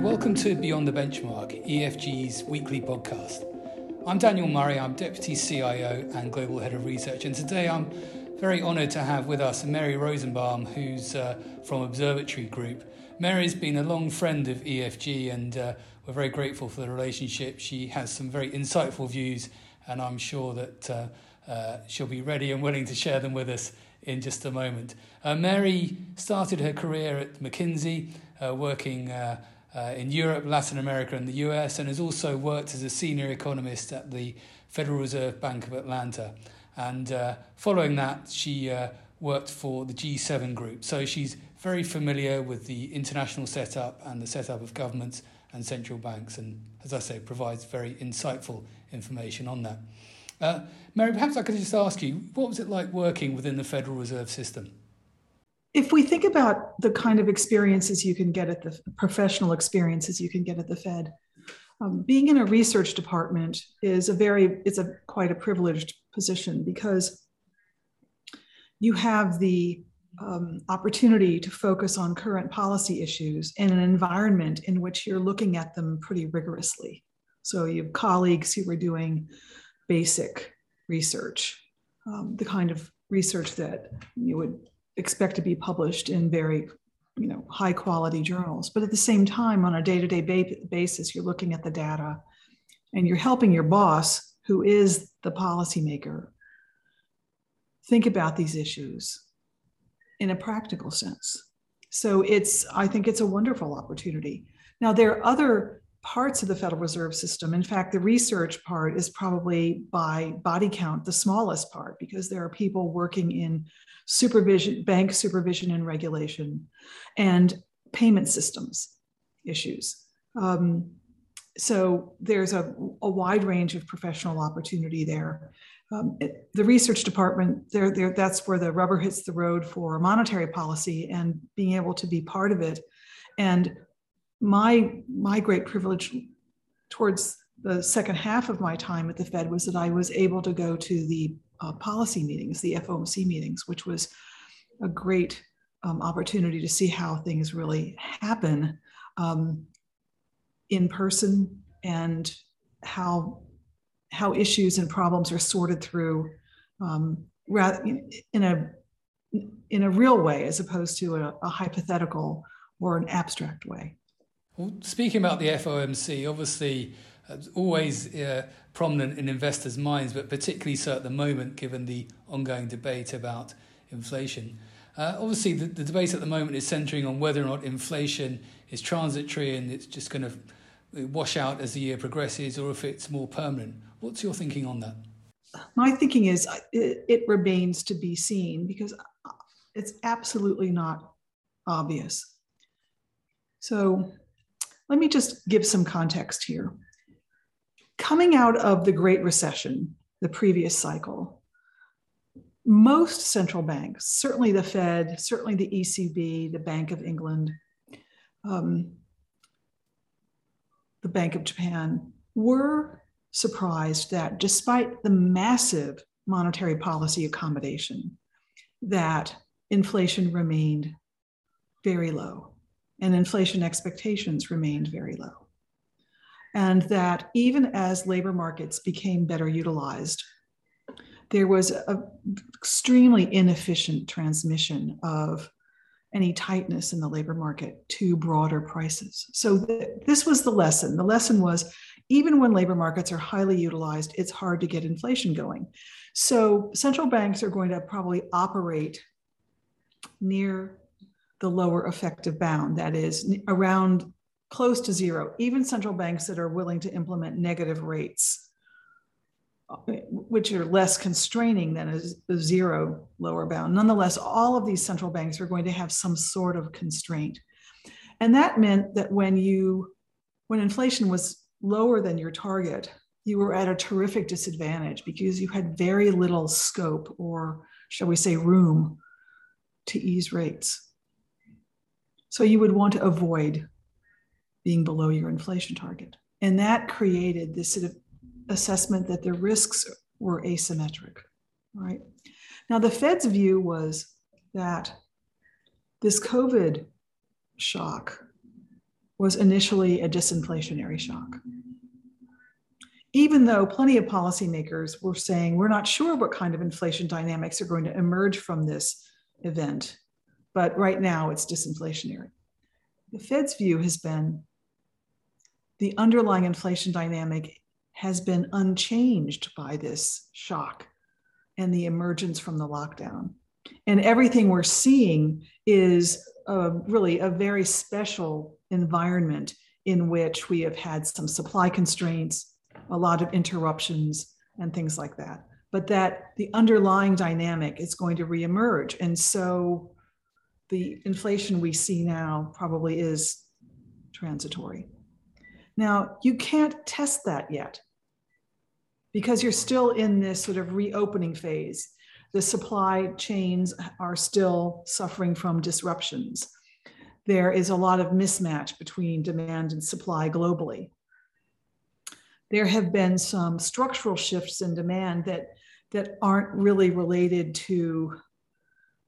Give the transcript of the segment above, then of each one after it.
Welcome to Beyond the Benchmark, EFG's weekly podcast. I'm Daniel Murray, I'm Deputy CIO and Global Head of Research, and today I'm very honoured to have with us Mary Rosenbaum, who's uh, from Observatory Group. Mary's been a long friend of EFG, and uh, we're very grateful for the relationship. She has some very insightful views, and I'm sure that uh, uh she'll be ready and willing to share them with us in just a moment. Uh, Mary started her career at McKinsey, uh, working uh, in Europe, Latin America, and the US, and has also worked as a senior economist at the Federal Reserve Bank of Atlanta. And uh, following that, she uh, worked for the G7 group. So she's very familiar with the international setup and the setup of governments and central banks, and as I say, provides very insightful information on that. Uh, Mary, perhaps I could just ask you, what was it like working within the Federal Reserve System? If we think about the kind of experiences you can get at the professional experiences you can get at the Fed, um, being in a research department is a very it's a quite a privileged position because you have the um, opportunity to focus on current policy issues in an environment in which you're looking at them pretty rigorously. So you have colleagues who are doing basic research, um, the kind of research that you would expect to be published in very you know high quality journals. But at the same time on a day-to-day ba- basis you're looking at the data and you're helping your boss who is the policymaker think about these issues in a practical sense. So it's i think it's a wonderful opportunity. Now there are other parts of the Federal Reserve System. In fact, the research part is probably by body count the smallest part because there are people working in supervision, bank supervision and regulation, and payment systems issues. Um, so there's a, a, wide range of professional opportunity there. Um, it, the research department, there, there, that's where the rubber hits the road for monetary policy and being able to be part of it. And my my great privilege towards the second half of my time at the Fed was that I was able to go to the uh, policy meetings, the FOMC meetings, which was a great um, opportunity to see how things really happen um, in person and how how issues and problems are sorted through um, rather in a in a real way as opposed to a, a hypothetical or an abstract way. Well, speaking about the FOMC, obviously, always uh, prominent in investors' minds, but particularly so at the moment, given the ongoing debate about inflation. Uh, obviously, the, the, debate at the moment is centering on whether or not inflation is transitory and it's just going to wash out as the year progresses, or if it's more permanent. What's your thinking on that? My thinking is uh, it, it remains to be seen because it's absolutely not obvious. So let me just give some context here. Coming out of the Great Recession, the previous cycle, most central banks, certainly the Fed, certainly the ECB, the Bank of England, um, the Bank of Japan, were surprised that despite the massive monetary policy accommodation, that inflation remained very low and inflation expectations remained very low. And that even as labor markets became better utilized, there was an extremely inefficient transmission of any tightness in the labor market to broader prices. So th- this was the lesson. The lesson was even when labor markets are highly utilized, it's hard to get inflation going. So central banks are going to probably operate near the lower effective bound, that is around close to zero. Even central banks that are willing to implement negative rates, which are less constraining than a zero lower bound. Nonetheless, all of these central banks are going to have some sort of constraint. And that meant that when you when inflation was lower than your target, you were at a terrific disadvantage because you had very little scope or shall we say room to ease rates. So you would want to avoid being below your inflation target. And that created this sort of assessment that the risks were asymmetric, right? Now, the Fed's view was that this COVID shock was initially a disinflationary shock. Even though plenty of policymakers were saying we're not sure what kind of inflation dynamics are going to emerge from this event, but right now it's disinflationary. The Fed's view has been the underlying inflation dynamic has been unchanged by this shock and the emergence from the lockdown. And everything we're seeing is a, really a very special environment in which we have had some supply constraints, a lot of interruptions, and things like that. But that the underlying dynamic is going to reemerge. And so the inflation we see now probably is transitory. Now, you can't test that yet because you're still in this sort of reopening phase. The supply chains are still suffering from disruptions. There is a lot of mismatch between demand and supply globally. There have been some structural shifts in demand that, that aren't really related to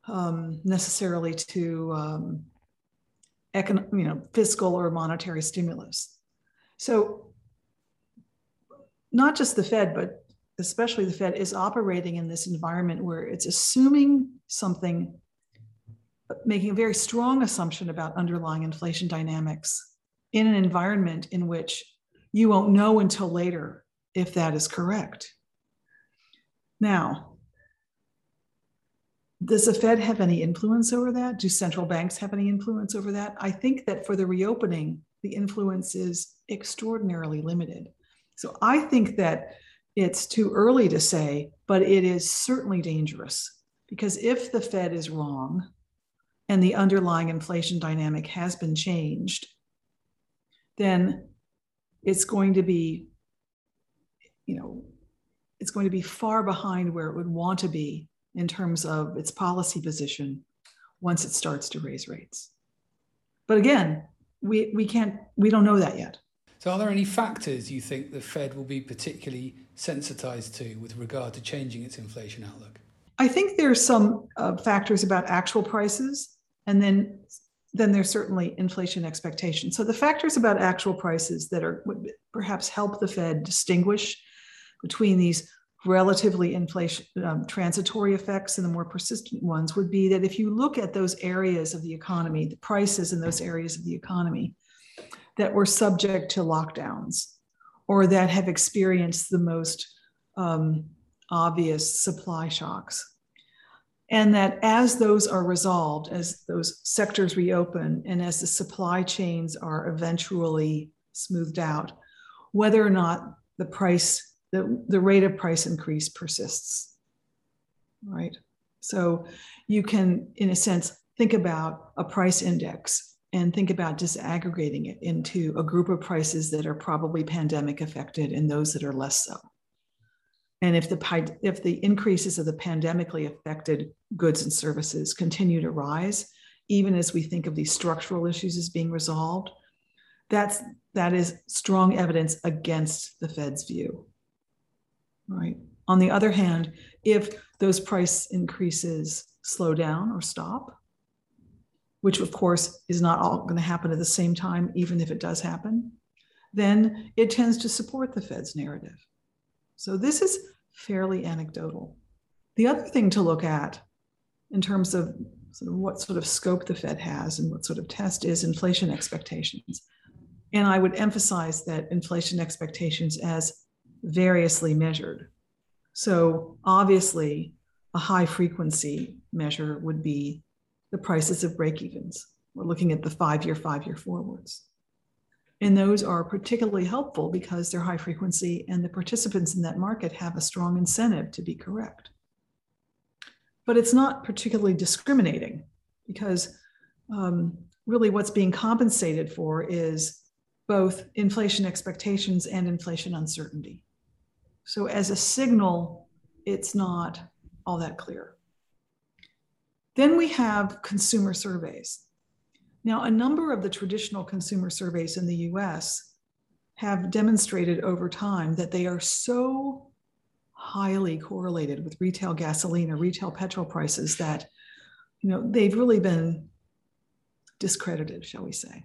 um, necessarily to um, econ- you know, fiscal or monetary stimulus. So not just the Fed, but especially the Fed is operating in this environment where it's assuming something, making a very strong assumption about underlying inflation dynamics in an environment in which you won't know until later if that is correct. Now, does the Fed have any influence over that? Do central banks have any influence over that? I think that for the reopening, the influence is extraordinarily limited. So I think that it's too early to say, but it is certainly dangerous because if the Fed is wrong and the underlying inflation dynamic has been changed, then it's going to be, you know, it's going to be far behind where it would want to be in terms of its policy position once it starts to raise rates. But again, we, we can't, we don't know that yet. So, are there any factors you think the Fed will be particularly sensitized to with regard to changing its inflation outlook? I think there's some uh, factors about actual prices, and then then there's certainly inflation expectations. So the factors about actual prices that are would perhaps help the Fed distinguish between these relatively inflation um, transitory effects and the more persistent ones would be that if you look at those areas of the economy, the prices in those areas of the economy, that were subject to lockdowns or that have experienced the most um, obvious supply shocks. And that as those are resolved, as those sectors reopen, and as the supply chains are eventually smoothed out, whether or not the price, the, the rate of price increase persists. Right. So you can, in a sense, think about a price index and think about disaggregating it into a group of prices that are probably pandemic affected and those that are less so. And if the, if the increases of the pandemically affected goods and services continue to rise, even as we think of these structural issues as being resolved, that's, that is strong evidence against the Fed's view. Right. On the other hand, if those price increases slow down or stop, which of course is not all going to happen at the same time, even if it does happen, then it tends to support the Fed's narrative. So this is fairly anecdotal. The other thing to look at in terms of, sort of what sort of scope the Fed has and what sort of test is inflation expectations. And I would emphasize that inflation expectations as variously measured. So obviously, a high frequency measure would be the prices of break evens. We're looking at the five year, five year forwards. And those are particularly helpful because they're high frequency and the participants in that market have a strong incentive to be correct. But it's not particularly discriminating because um, really what's being compensated for is both inflation expectations and inflation uncertainty. So, as a signal, it's not all that clear. Then we have consumer surveys. Now, a number of the traditional consumer surveys in the US have demonstrated over time that they are so highly correlated with retail gasoline or retail petrol prices that you know they've really been discredited shall we say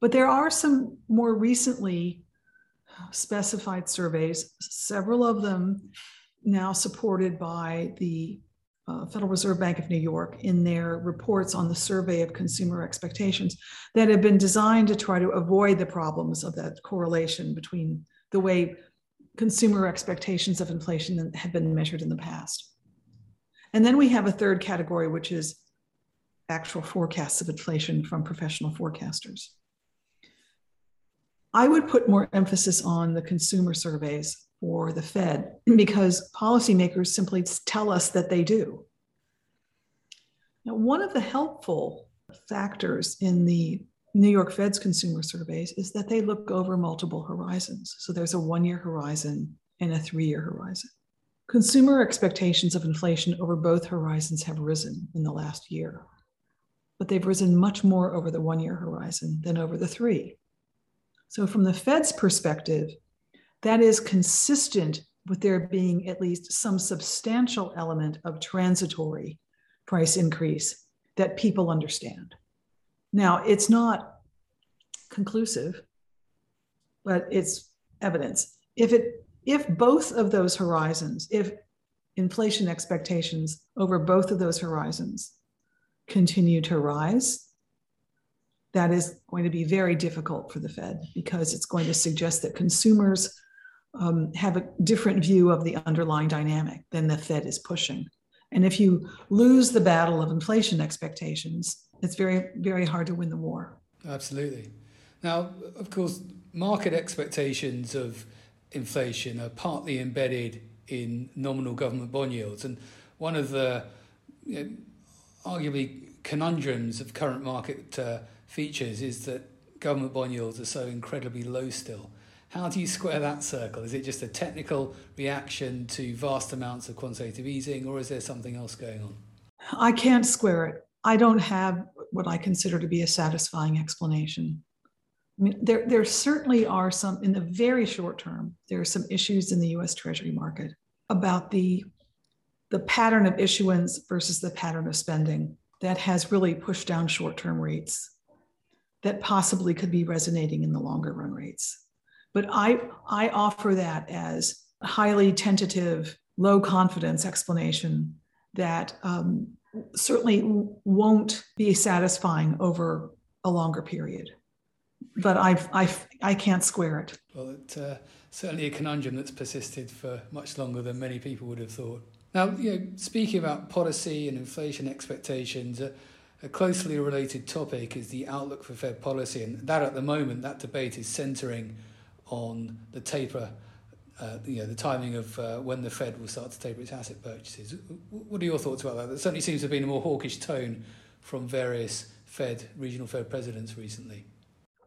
But there are some more recently specified surveys, several of them now supported by the uh, Federal Reserve Bank of New York in their reports on the survey of consumer expectations that have been designed to try to avoid the problems of that correlation between the way consumer expectations of inflation have been measured in the past. And then we have a third category, which is actual forecasts of inflation from professional forecasters. I would put more emphasis on the consumer surveys for the Fed because policymakers simply tell us that they do. Now, one of the helpful factors in the New York Fed's consumer surveys is that they look over multiple horizons. So there's a one year horizon and a three year horizon. Consumer expectations of inflation over both horizons have risen in the last year, but they've risen much more over the one year horizon than over the three. So, from the Fed's perspective, that is consistent with there being at least some substantial element of transitory price increase that people understand. Now, it's not conclusive, but it's evidence. If it if both of those horizons, if inflation expectations over both of those horizons continue to rise, that is going to be very difficult for the Fed because it's going to suggest that consumers um, have a different view of the underlying dynamic than the Fed is pushing. And if you lose the battle of inflation expectations, it's very, very hard to win the war. Absolutely. Now, of course, market expectations of inflation are partly embedded in nominal government bond yields. And one of the you know, arguably conundrums of current market uh, features is that government bond yields are so incredibly low still. How do you square that circle? Is it just a technical reaction to vast amounts of quantitative easing, or is there something else going on? I can't square it. I don't have what I consider to be a satisfying explanation. I mean, there, there certainly are some, in the very short term, there are some issues in the US Treasury market about the, the pattern of issuance versus the pattern of spending that has really pushed down short term rates that possibly could be resonating in the longer run rates. But I, I offer that as a highly tentative, low confidence explanation that um, certainly won't be satisfying over a longer period. But I, I, I can't square it. Well, it's uh, certainly a conundrum that's persisted for much longer than many people would have thought. Now, you know, speaking about policy and inflation expectations, uh, a closely related topic is the outlook for Fed policy, and that at the moment, that debate is centering on the taper, uh, you know, the timing of uh, when the Fed will start to taper its asset purchases. What are your thoughts about that? There certainly seems to have been a more hawkish tone from various Fed, regional Fed presidents recently.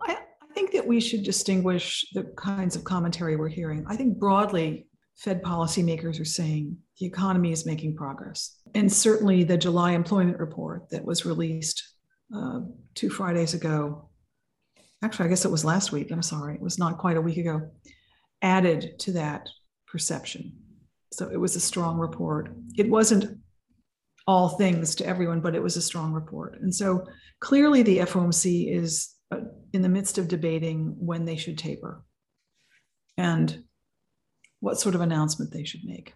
I, I think that we should distinguish the kinds of commentary we're hearing. I think broadly, Fed policymakers are saying the economy is making progress. And certainly the July employment report that was released uh, two Fridays ago actually, I guess it was last week. I'm sorry, it was not quite a week ago, added to that perception. So it was a strong report. It wasn't all things to everyone, but it was a strong report. And so clearly the FOMC is uh, in the midst of debating when they should taper and what sort of announcement they should make.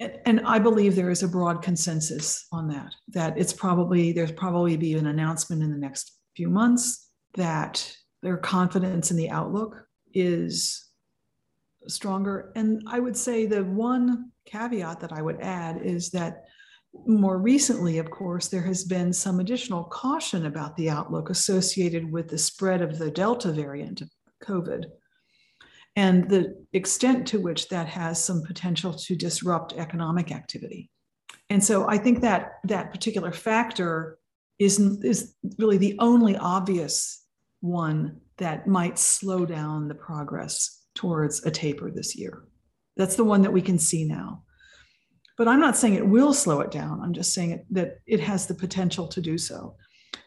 And, I believe there is a broad consensus on that, that it's probably, there's probably be an announcement in the next few months that their confidence in the outlook is stronger. And I would say the one caveat that I would add is that more recently, of course, there has been some additional caution about the outlook associated with the spread of the Delta variant of COVID and the extent to which that has some potential to disrupt economic activity. And so I think that that particular factor is, is really the only obvious one that might slow down the progress towards a taper this year. That's the one that we can see now. But I'm not saying it will slow it down. I'm just saying it, that it has the potential to do so.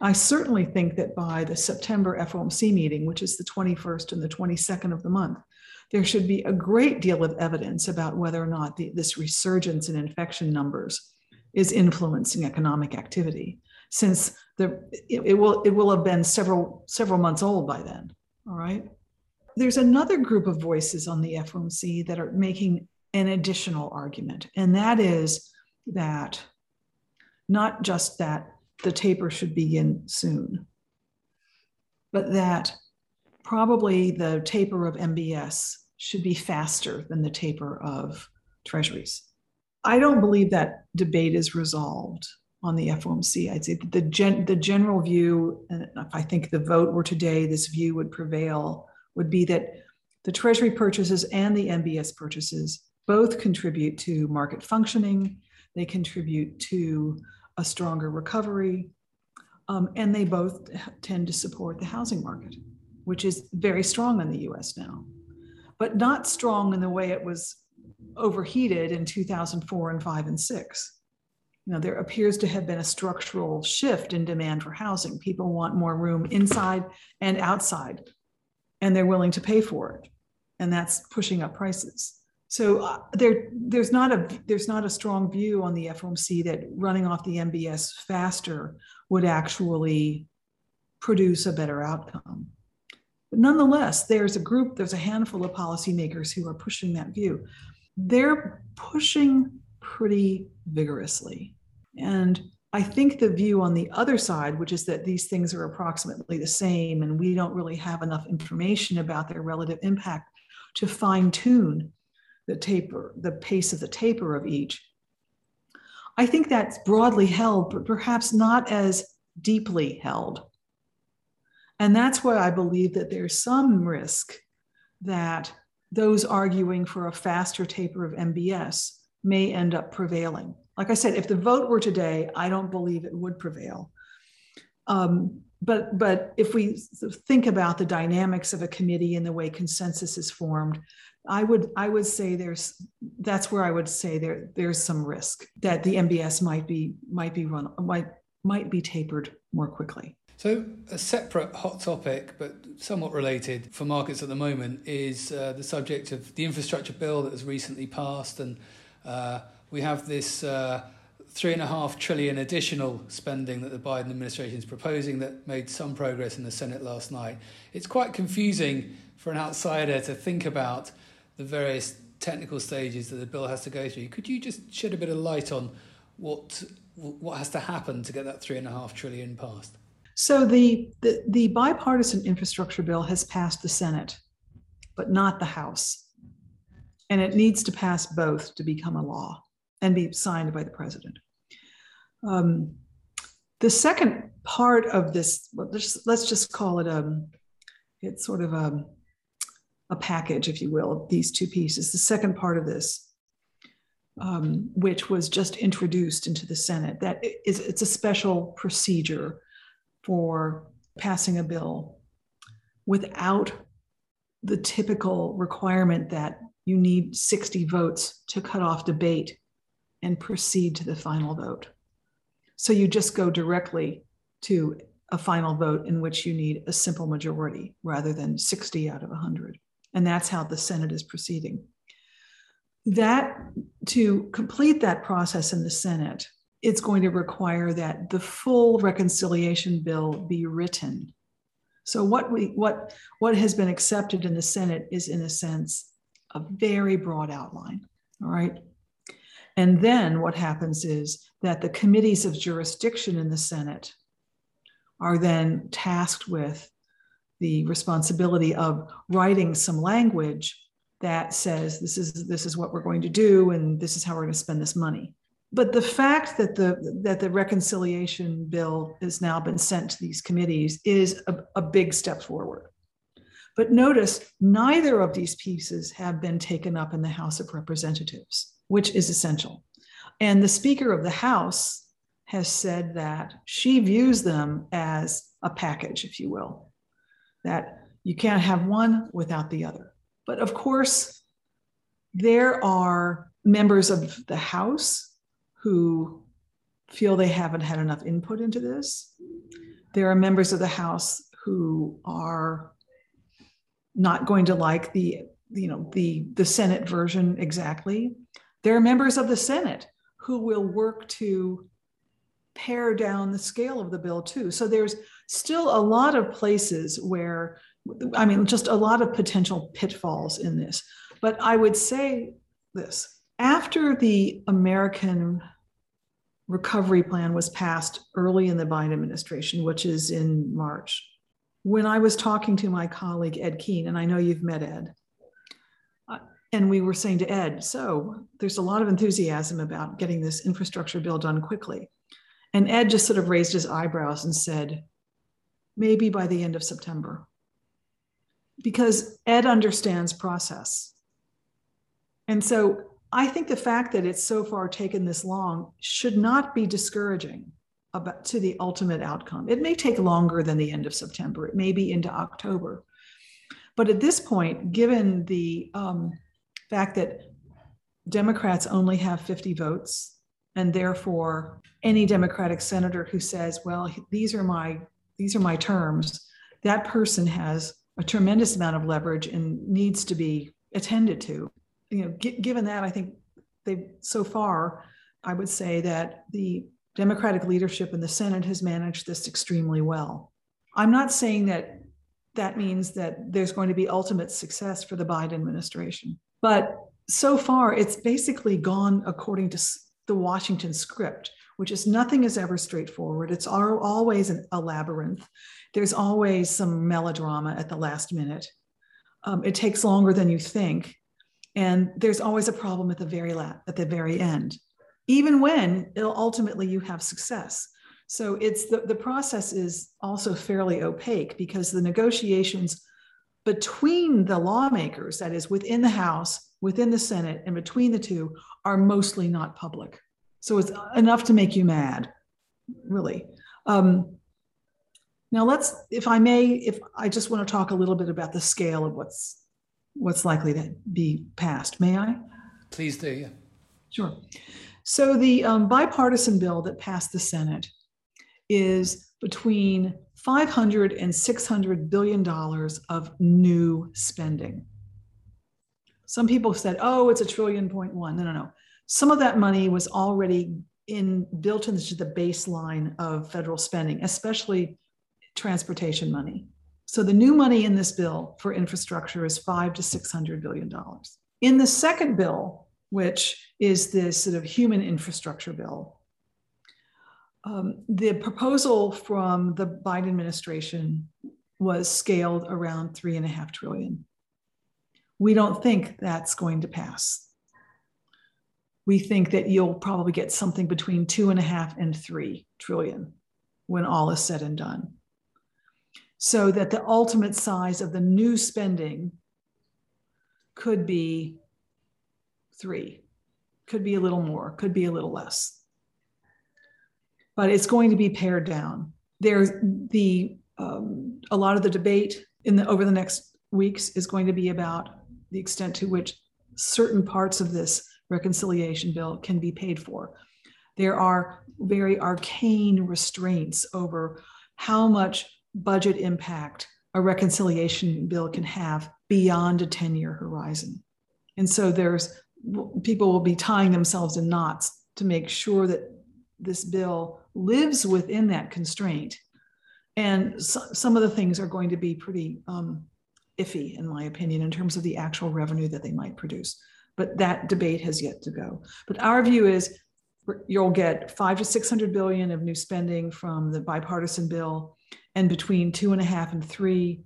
I certainly think that by the September FOMC meeting, which is the 21st and the 22nd of the month, there should be a great deal of evidence about whether or not the, this resurgence in infection numbers is influencing economic activity. Since the it, it will it will have been several several months old by then. All right. There's another group of voices on the FOMC that are making an additional argument, and that is that not just that the taper should begin soon, but that probably the taper of MBS should be faster than the taper of treasuries. I don't believe that debate is resolved on the FOMC. I'd say the, gen, the general view, and if I think the vote were today, this view would prevail, would be that the Treasury purchases and the MBS purchases both contribute to market functioning, they contribute to a stronger recovery, um, and they both tend to support the housing market, which is very strong in the US now, but not strong in the way it was overheated in 2004 and 5 and 6 you know, there appears to have been a structural shift in demand for housing. People want more room inside and outside, and they're willing to pay for it, and that's pushing up prices. So uh, there, there's not a there's not a strong view on the FOMC that running off the MBS faster would actually produce a better outcome. But nonetheless, there's a group, there's a handful of policymakers who are pushing that view. They're pushing pretty vigorously. And I think the view on the other side, which is that these things are approximately the same and we don't really have enough information about their relative impact to fine tune the taper, the pace of the taper of each. I think that's broadly held, but perhaps not as deeply held. And that's why I believe that there's some risk that those arguing for a faster taper of MBS may end up prevailing. Like I said, if the vote were today, I don't believe it would prevail. Um, but but if we think about the dynamics of a committee and the way consensus is formed, I would I would say there's that's where I would say there there's some risk that the MBS might be might be run might might be tapered more quickly. So, a separate hot topic, but somewhat related for markets at the moment, is uh, the subject of the infrastructure bill that was recently passed and uh, we have this uh, three and a half trillion additional spending that the Biden administration is proposing that made some progress in the Senate last night. It's quite confusing for an outsider to think about the various technical stages that the bill has to go through. Could you just shed a bit of light on what what has to happen to get that three and a half trillion passed? So the, the, the bipartisan infrastructure bill has passed the Senate, but not the House and it needs to pass both to become a law and be signed by the president. Um, the second part of this, well, let's, just call it a, um, it's sort of a, a package, if you will, of these two pieces. The second part of this, um, which was just introduced into the Senate, that is it's a special procedure for passing a bill without the typical requirement that you need 60 votes to cut off debate and proceed to the final vote. So you just go directly to a final vote in which you need a simple majority rather than 60 out of 100. And that's how the Senate is proceeding. That to complete that process in the Senate, it's going to require that the full reconciliation bill be written. So what we what what has been accepted in the Senate is in a sense a very broad outline. All right. And then what happens is that the committees of jurisdiction in the Senate are then tasked with the responsibility of writing some language that says this is this is what we're going to do and this is how we're going to spend this money. But the fact that the that the reconciliation bill has now been sent to these committees is a, a big step forward. But notice neither of these pieces have been taken up in the House of Representatives, which is essential. And the Speaker of the House has said that she views them as a package, if you will, that you can't have one without the other. But of course, there are members of the House who feel they haven't had enough input into this. There are members of the House who are not going to like the you know the the Senate version exactly. There are members of the Senate who will work to pare down the scale of the bill too. So there's still a lot of places where, I mean, just a lot of potential pitfalls in this. But I would say this after the American recovery plan was passed early in the Biden administration, which is in March, when I was talking to my colleague Ed Keene, and I know you've met Ed, uh, and we were saying to Ed, so there's a lot of enthusiasm about getting this infrastructure bill done quickly. And Ed just sort of raised his eyebrows and said, maybe by the end of September. Because Ed understands process. And so I think the fact that it's so far taken this long should not be discouraging about to the ultimate outcome. It may take longer than the end of September. It may be into October. But at this point, given the um, fact that Democrats only have 50 votes, and therefore any Democratic senator who says, "Well, these are my these are my terms," that person has a tremendous amount of leverage and needs to be attended to you know, g- given that, I think they so far, I would say that the Democratic leadership in the Senate has managed this extremely well. I'm not saying that that means that there's going to be ultimate success for the Biden administration, but so far it's basically gone according to the Washington script, which is nothing is ever straightforward. It's always an, a labyrinth. There's always some melodrama at the last minute. Um, it takes longer than you think and there's always a problem at the very at the very end even when ultimately you have success. So it's the, the process is also fairly opaque because the negotiations between the lawmakers that is within the house within the senate and between the two are mostly not public. So it's enough to make you mad really. Um, now let's if i may if i just want to talk a little bit about the scale of what's what's likely to be passed. May I? Please do, yeah. Sure. So the um, bipartisan bill that passed the Senate is between 500 and 600 billion dollars of new spending. Some people said, "Oh, it's a trillion point one." No, no, no. Some of that money was already in built into the baseline of federal spending, especially transportation money. So the new money in this bill for infrastructure is five to six hundred billion dollars. In the second bill, which is this sort of human infrastructure bill, um, the proposal from the Biden administration was scaled around three and a half trillion. We don't think that's going to pass. We think that you'll probably get something between two and a half and three trillion when all is said and done so that the ultimate size of the new spending could be three, could be a little more, could be a little less. But it's going to be pared down. There's the um, a lot of the debate in the over the next weeks is going to be about the extent to which certain parts of this reconciliation bill can be paid for. There are very arcane restraints over how much budget impact a reconciliation bill can have beyond a 10 year horizon. And so there's people will be tying themselves in knots to make sure that this bill lives within that constraint. And so, some of the things are going to be pretty um, iffy, in my opinion, in terms of the actual revenue that they might produce. But that debate has yet to go. But our view is you'll get five to 600 billion of new spending from the bipartisan bill and between two and a half and three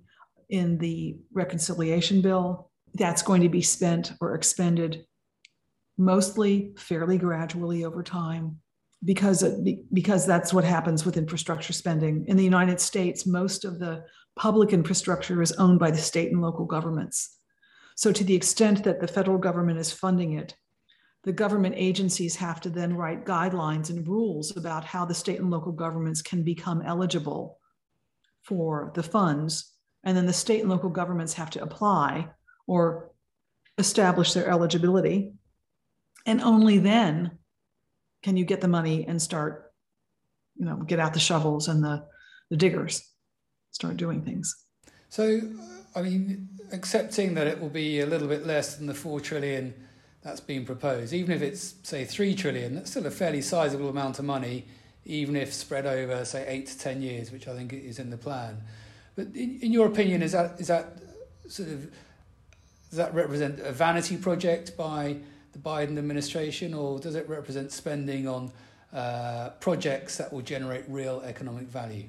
in the reconciliation bill. That's going to be spent or expended mostly fairly gradually over time because it, because that's what happens with infrastructure spending in the United States most of the public infrastructure is owned by the state and local governments so to the extent that the federal government is funding it the government agencies have to then write guidelines and rules about how the state and local governments can become eligible for the funds, and then the state and local governments have to apply or establish their eligibility. And only then can you get the money and start, you know, get out the shovels and the, the diggers, start doing things. So, I mean, accepting that it will be a little bit less than the four trillion that's being proposed, even if it's say three trillion, that's still a fairly sizable amount of money even if spread over, say, eight to 10 years, which I think is in the plan. But in, in your opinion, is that, is that sort of, does that represent a vanity project by the Biden administration, or does it represent spending on uh, projects that will generate real economic value?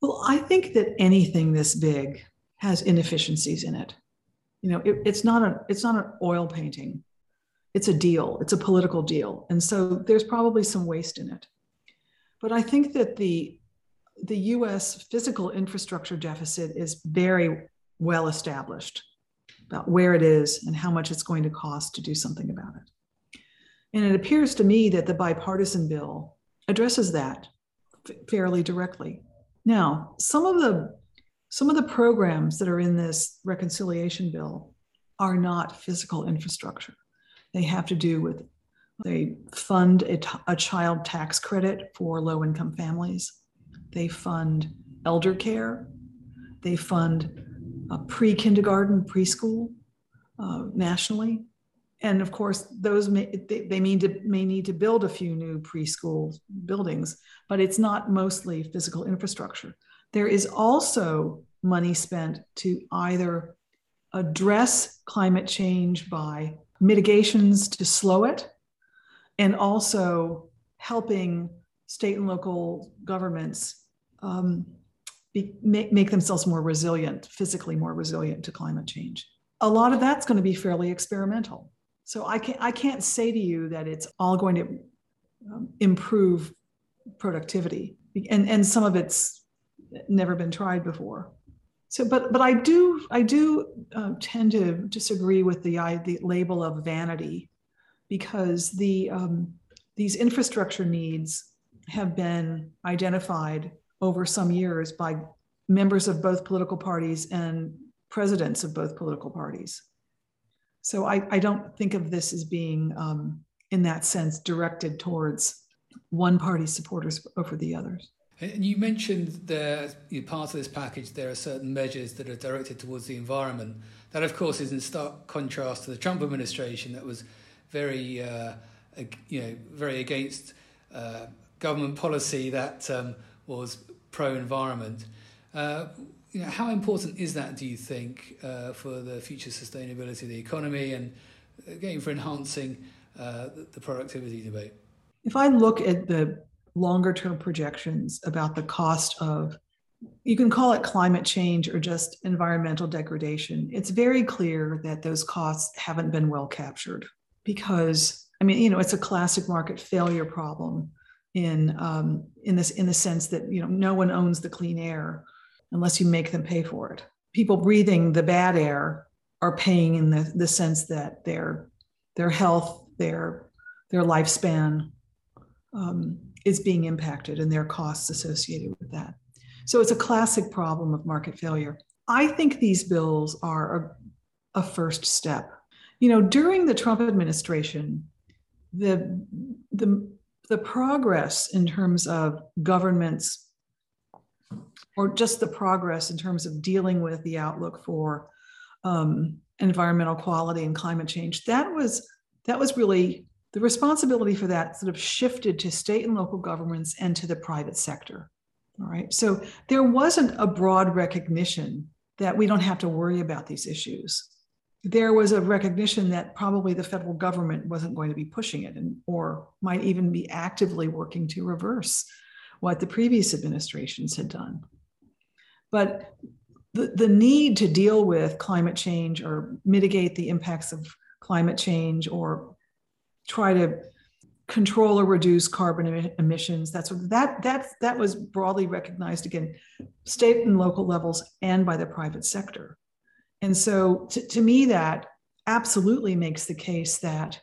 Well, I think that anything this big has inefficiencies in it. You know, it, it's not a it's not an oil painting. It's a deal. It's a political deal, and so there's probably some waste in it. But I think that the the U.S. physical infrastructure deficit is very well established about where it is and how much it's going to cost to do something about it. And it appears to me that the bipartisan bill addresses that fairly directly. Now, some of the some of the programs that are in this reconciliation bill are not physical infrastructure. They have to do with they fund a, t- a child tax credit for low income families. They fund elder care. They fund pre kindergarten, preschool uh, nationally. And of course, those may, they, they mean to, may need to build a few new preschool buildings, but it's not mostly physical infrastructure. There is also money spent to either address climate change by mitigations to slow it, and also helping state and local governments um, be, make, make themselves more resilient, physically more resilient to climate change. A lot of that's going to be fairly experimental. So I can't, I can't say to you that it's all going to um, improve productivity. And, and some of it's never been tried before. So, but but I do I do uh, tend to disagree with the the label of vanity, because the um, these infrastructure needs have been identified over some years by members of both political parties and presidents of both political parties. So I, I don't think of this as being, um, in that sense, directed towards one party's supporters over the others. And you mentioned that part of this package, there are certain measures that are directed towards the environment. That, of course, is in stark contrast to the Trump administration that was very, uh, you know, very against uh, government policy that um, was pro-environment. Uh, you know, how important is that, do you think, uh, for the future sustainability of the economy and again for enhancing uh, the productivity debate? If I look at the longer term projections about the cost of you can call it climate change or just environmental degradation. It's very clear that those costs haven't been well captured because, I mean, you know, it's a classic market failure problem in um, in this in the sense that you know no one owns the clean air unless you make them pay for it. People breathing the bad air are paying in the, the sense that their their health, their their lifespan um, is being impacted and their costs associated with that. So it's a classic problem of market failure. I think these bills are a, a first step. You know, during the Trump administration, the the the progress in terms of governments or just the progress in terms of dealing with the outlook for um, environmental quality and climate change that was that was really the responsibility for that sort of shifted to state and local governments and to the private sector. All right? So there wasn't a broad recognition that we don't have to worry about these issues there was a recognition that probably the federal government wasn't going to be pushing it and or might even be actively working to reverse what the previous administrations had done. But the, the need to deal with climate change or mitigate the impacts of climate change or try to control or reduce carbon emissions that's what that that that was broadly recognized again state and local levels and by the private sector and so to, to me, that absolutely makes the case that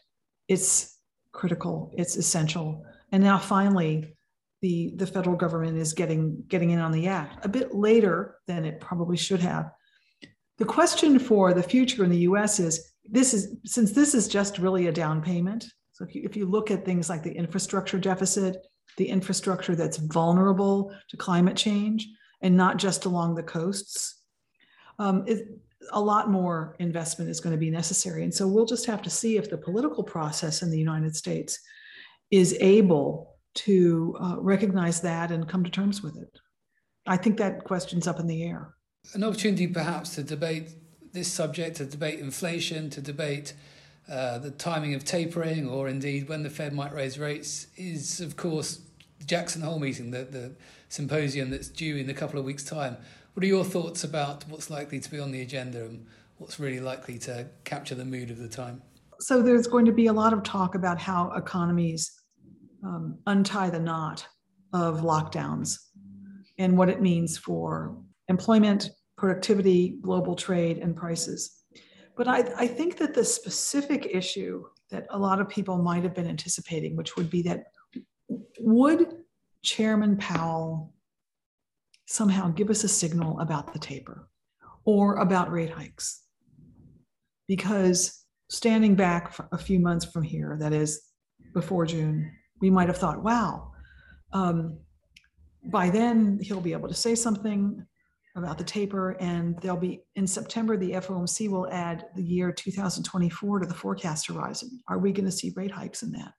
it's critical, it's essential. And now finally, the, the federal government is getting, getting in on the act a bit later than it probably should have. The question for the future in the US is this is since this is just really a down payment. So if you, if you look at things like the infrastructure deficit, the infrastructure that's vulnerable to climate change, and not just along the coasts, um, it, a lot more investment is going to be necessary. And so we'll just have to see if the political process in the United States is able to uh, recognize that and come to terms with it. I think that question's up in the air. An opportunity perhaps to debate this subject, to debate inflation, to debate uh, the timing of tapering, or indeed when the Fed might raise rates, is of course Jackson Hole meeting, the, the symposium that's due in a couple of weeks' time. What are your thoughts about what's likely to be on the agenda and what's really likely to capture the mood of the time? So, there's going to be a lot of talk about how economies um, untie the knot of lockdowns and what it means for employment, productivity, global trade, and prices. But I, I think that the specific issue that a lot of people might have been anticipating, which would be that would Chairman Powell somehow give us a signal about the taper or about rate hikes? Because standing back a few months from here, that is before June, we might have thought, wow, um, by then he'll be able to say something about the taper and there'll be in september the fomc will add the year 2024 to the forecast horizon. Are we going to see rate hikes in that?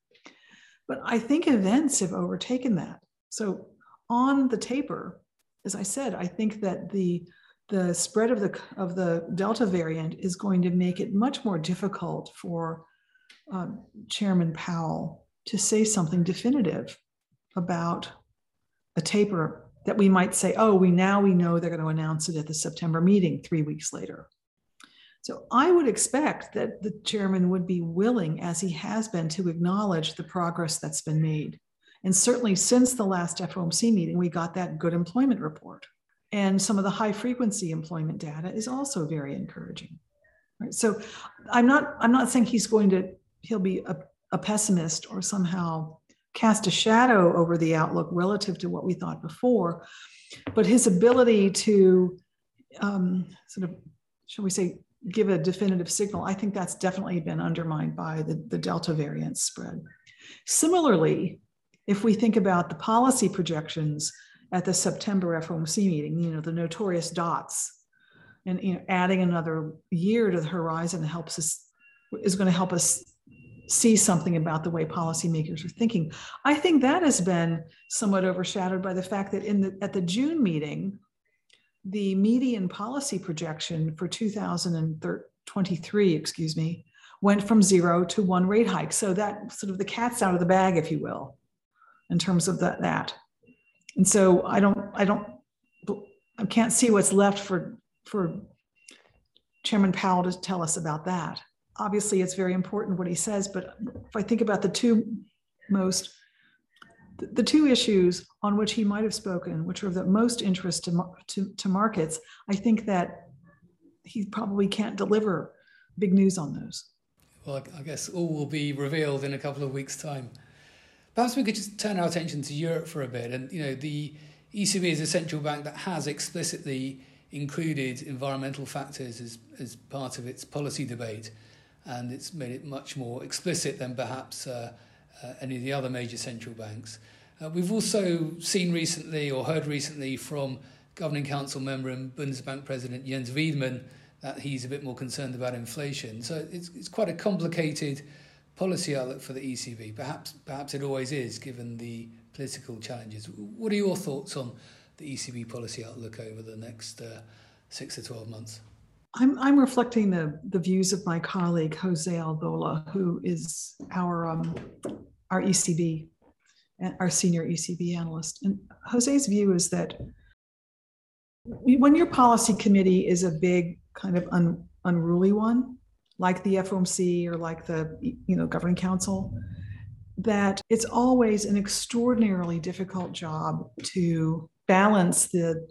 But i think events have overtaken that. So on the taper as i said i think that the the spread of the of the delta variant is going to make it much more difficult for um, chairman powell to say something definitive about a taper that we might say, oh, we now we know they're going to announce it at the September meeting three weeks later. So I would expect that the chairman would be willing, as he has been, to acknowledge the progress that's been made. And certainly since the last FOMC meeting, we got that good employment report. And some of the high frequency employment data is also very encouraging. Right? So I'm not, I'm not saying he's going to, he'll be a, a pessimist or somehow cast a shadow over the outlook relative to what we thought before. But his ability to um, sort of, shall we say, give a definitive signal, I think that's definitely been undermined by the, the Delta variant spread. Similarly, if we think about the policy projections at the September FOMC meeting, you know, the notorious dots, and you know, adding another year to the horizon helps us is going to help us see something about the way policymakers are thinking. I think that has been somewhat overshadowed by the fact that in the at the June meeting, the median policy projection for 2023, excuse me, went from zero to one rate hike. So that sort of the cat's out of the bag, if you will, in terms of that. that. And so I don't, I don't, I can't see what's left for for Chairman Powell to tell us about that obviously it's very important what he says, but if I think about the two most the two issues on which he might have spoken, which are of the most interest to, to, to markets, I think that he probably can't deliver big news on those. Well, I guess all will be revealed in a couple of weeks' time. Perhaps we could just turn our attention to Europe for a bit. And, you know, the ECB is a central bank that has explicitly included environmental factors as, as part of its policy debate and it's made it much more explicit than perhaps uh, uh, any of the other major central banks. Uh, we've also seen recently or heard recently from Governing Council member and Bundesbank President Jens Weidmann that he's a bit more concerned about inflation. So it's, it's quite a complicated policy outlook for the ECB. Perhaps, perhaps it always is, given the political challenges. What are your thoughts on the ECB policy outlook over the next uh, six to 12 months? I'm, I'm reflecting the, the views of my colleague Jose Aldola, who is our, um, our ECB, our senior ECB analyst. And Jose's view is that when your policy committee is a big kind of un, unruly one, like the FOMC or like the you know governing council, that it's always an extraordinarily difficult job to balance the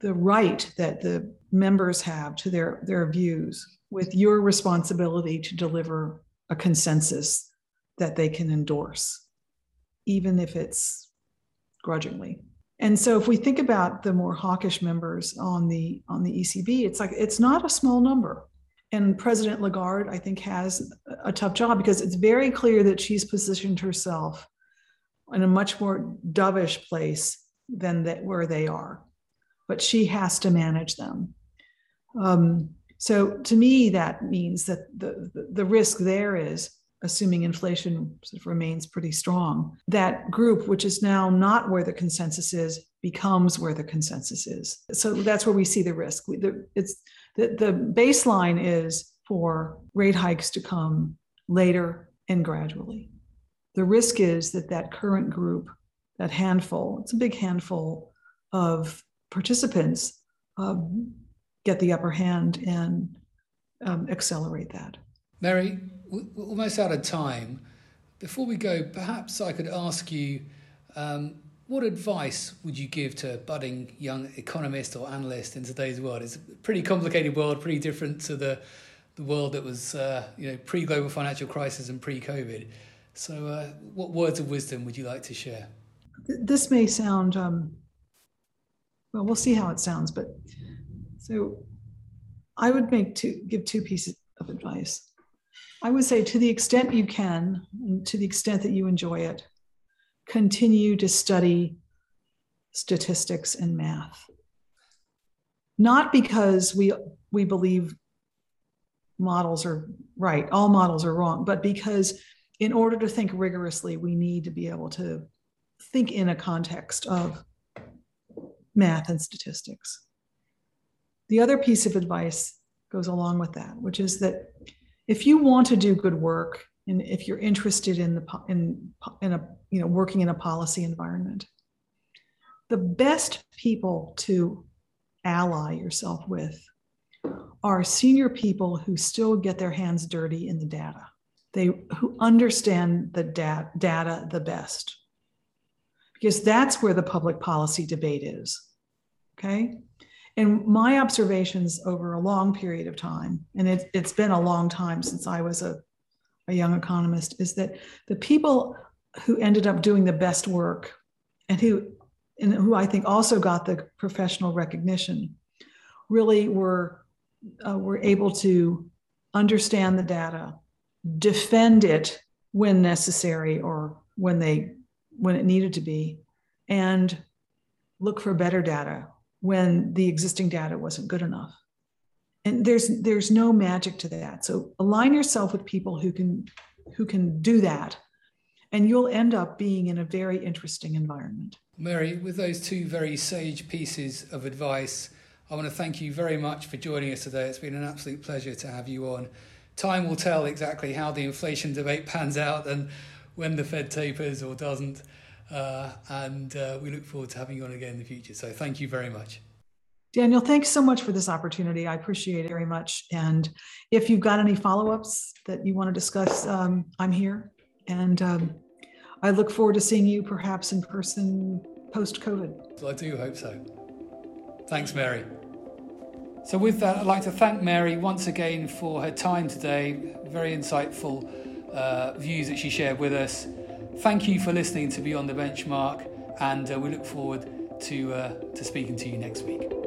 the right that the members have to their, their views with your responsibility to deliver a consensus that they can endorse, even if it's grudgingly. And so if we think about the more hawkish members on the on the ECB, it's like it's not a small number. And President Lagarde, I think, has a tough job because it's very clear that she's positioned herself in a much more dovish place than that where they are but she has to manage them. Um, so to me, that means that the, the, risk there is assuming inflation remains pretty strong, that group, which is now not where the consensus is, becomes where the consensus is. So that's where we see the risk. It's, the, the baseline is for rate hikes to come later and gradually. The risk is that that current group, that handful, it's a big handful of participants, um, get the upper hand and um, accelerate that. Mary, we're almost out of time. Before we go, perhaps I could ask you um, what advice would you give to a budding young economist or analyst in today's world? It's a pretty complicated world, pretty different to the, the world that was uh, you know, pre global financial crisis and pre COVID. So, uh, what words of wisdom would you like to share? This may sound, um, well, we'll see how it sounds, but so I would make two, give two pieces of advice. I would say, to the extent you can, and to the extent that you enjoy it, continue to study statistics and math. Not because we, we believe models are right, all models are wrong, but because in order to think rigorously, we need to be able to think in a context of math and statistics. The other piece of advice goes along with that, which is that if you want to do good work and if you're interested in the in in a you know working in a policy environment, the best people to ally yourself with are senior people who still get their hands dirty in the data. They who understand the da- data the best. Because that's where the public policy debate is. Okay? And my observations over a long period of time, and it, has been a long time since I was a, a young economist, is that the people who ended up doing the best work and who and who I think also got the professional recognition really were uh, were able to understand the data, defend it when necessary or when they when it needed to be, and look for better data when the existing data wasn't good enough. And there's there's no magic to that. So align yourself with people who can who can do that and you'll end up being in a very interesting environment. Mary, with those two very sage pieces of advice, I want to thank you very much for joining us today. It's been an absolute pleasure to have you on. Time will tell exactly how the inflation debate pans out and when the Fed tapers or doesn't. Uh, and uh, we look forward to having you on again in the future. So thank you very much. Daniel, thanks so much for this opportunity. I appreciate it very much. And if you've got any follow ups that you want to discuss, um, I'm here. And um, I look forward to seeing you perhaps in person post COVID. I do hope so. Thanks, Mary. So, with that, I'd like to thank Mary once again for her time today. Very insightful uh, views that she shared with us. Thank you for listening to Beyond the Benchmark, and uh, we look forward to, uh, to speaking to you next week.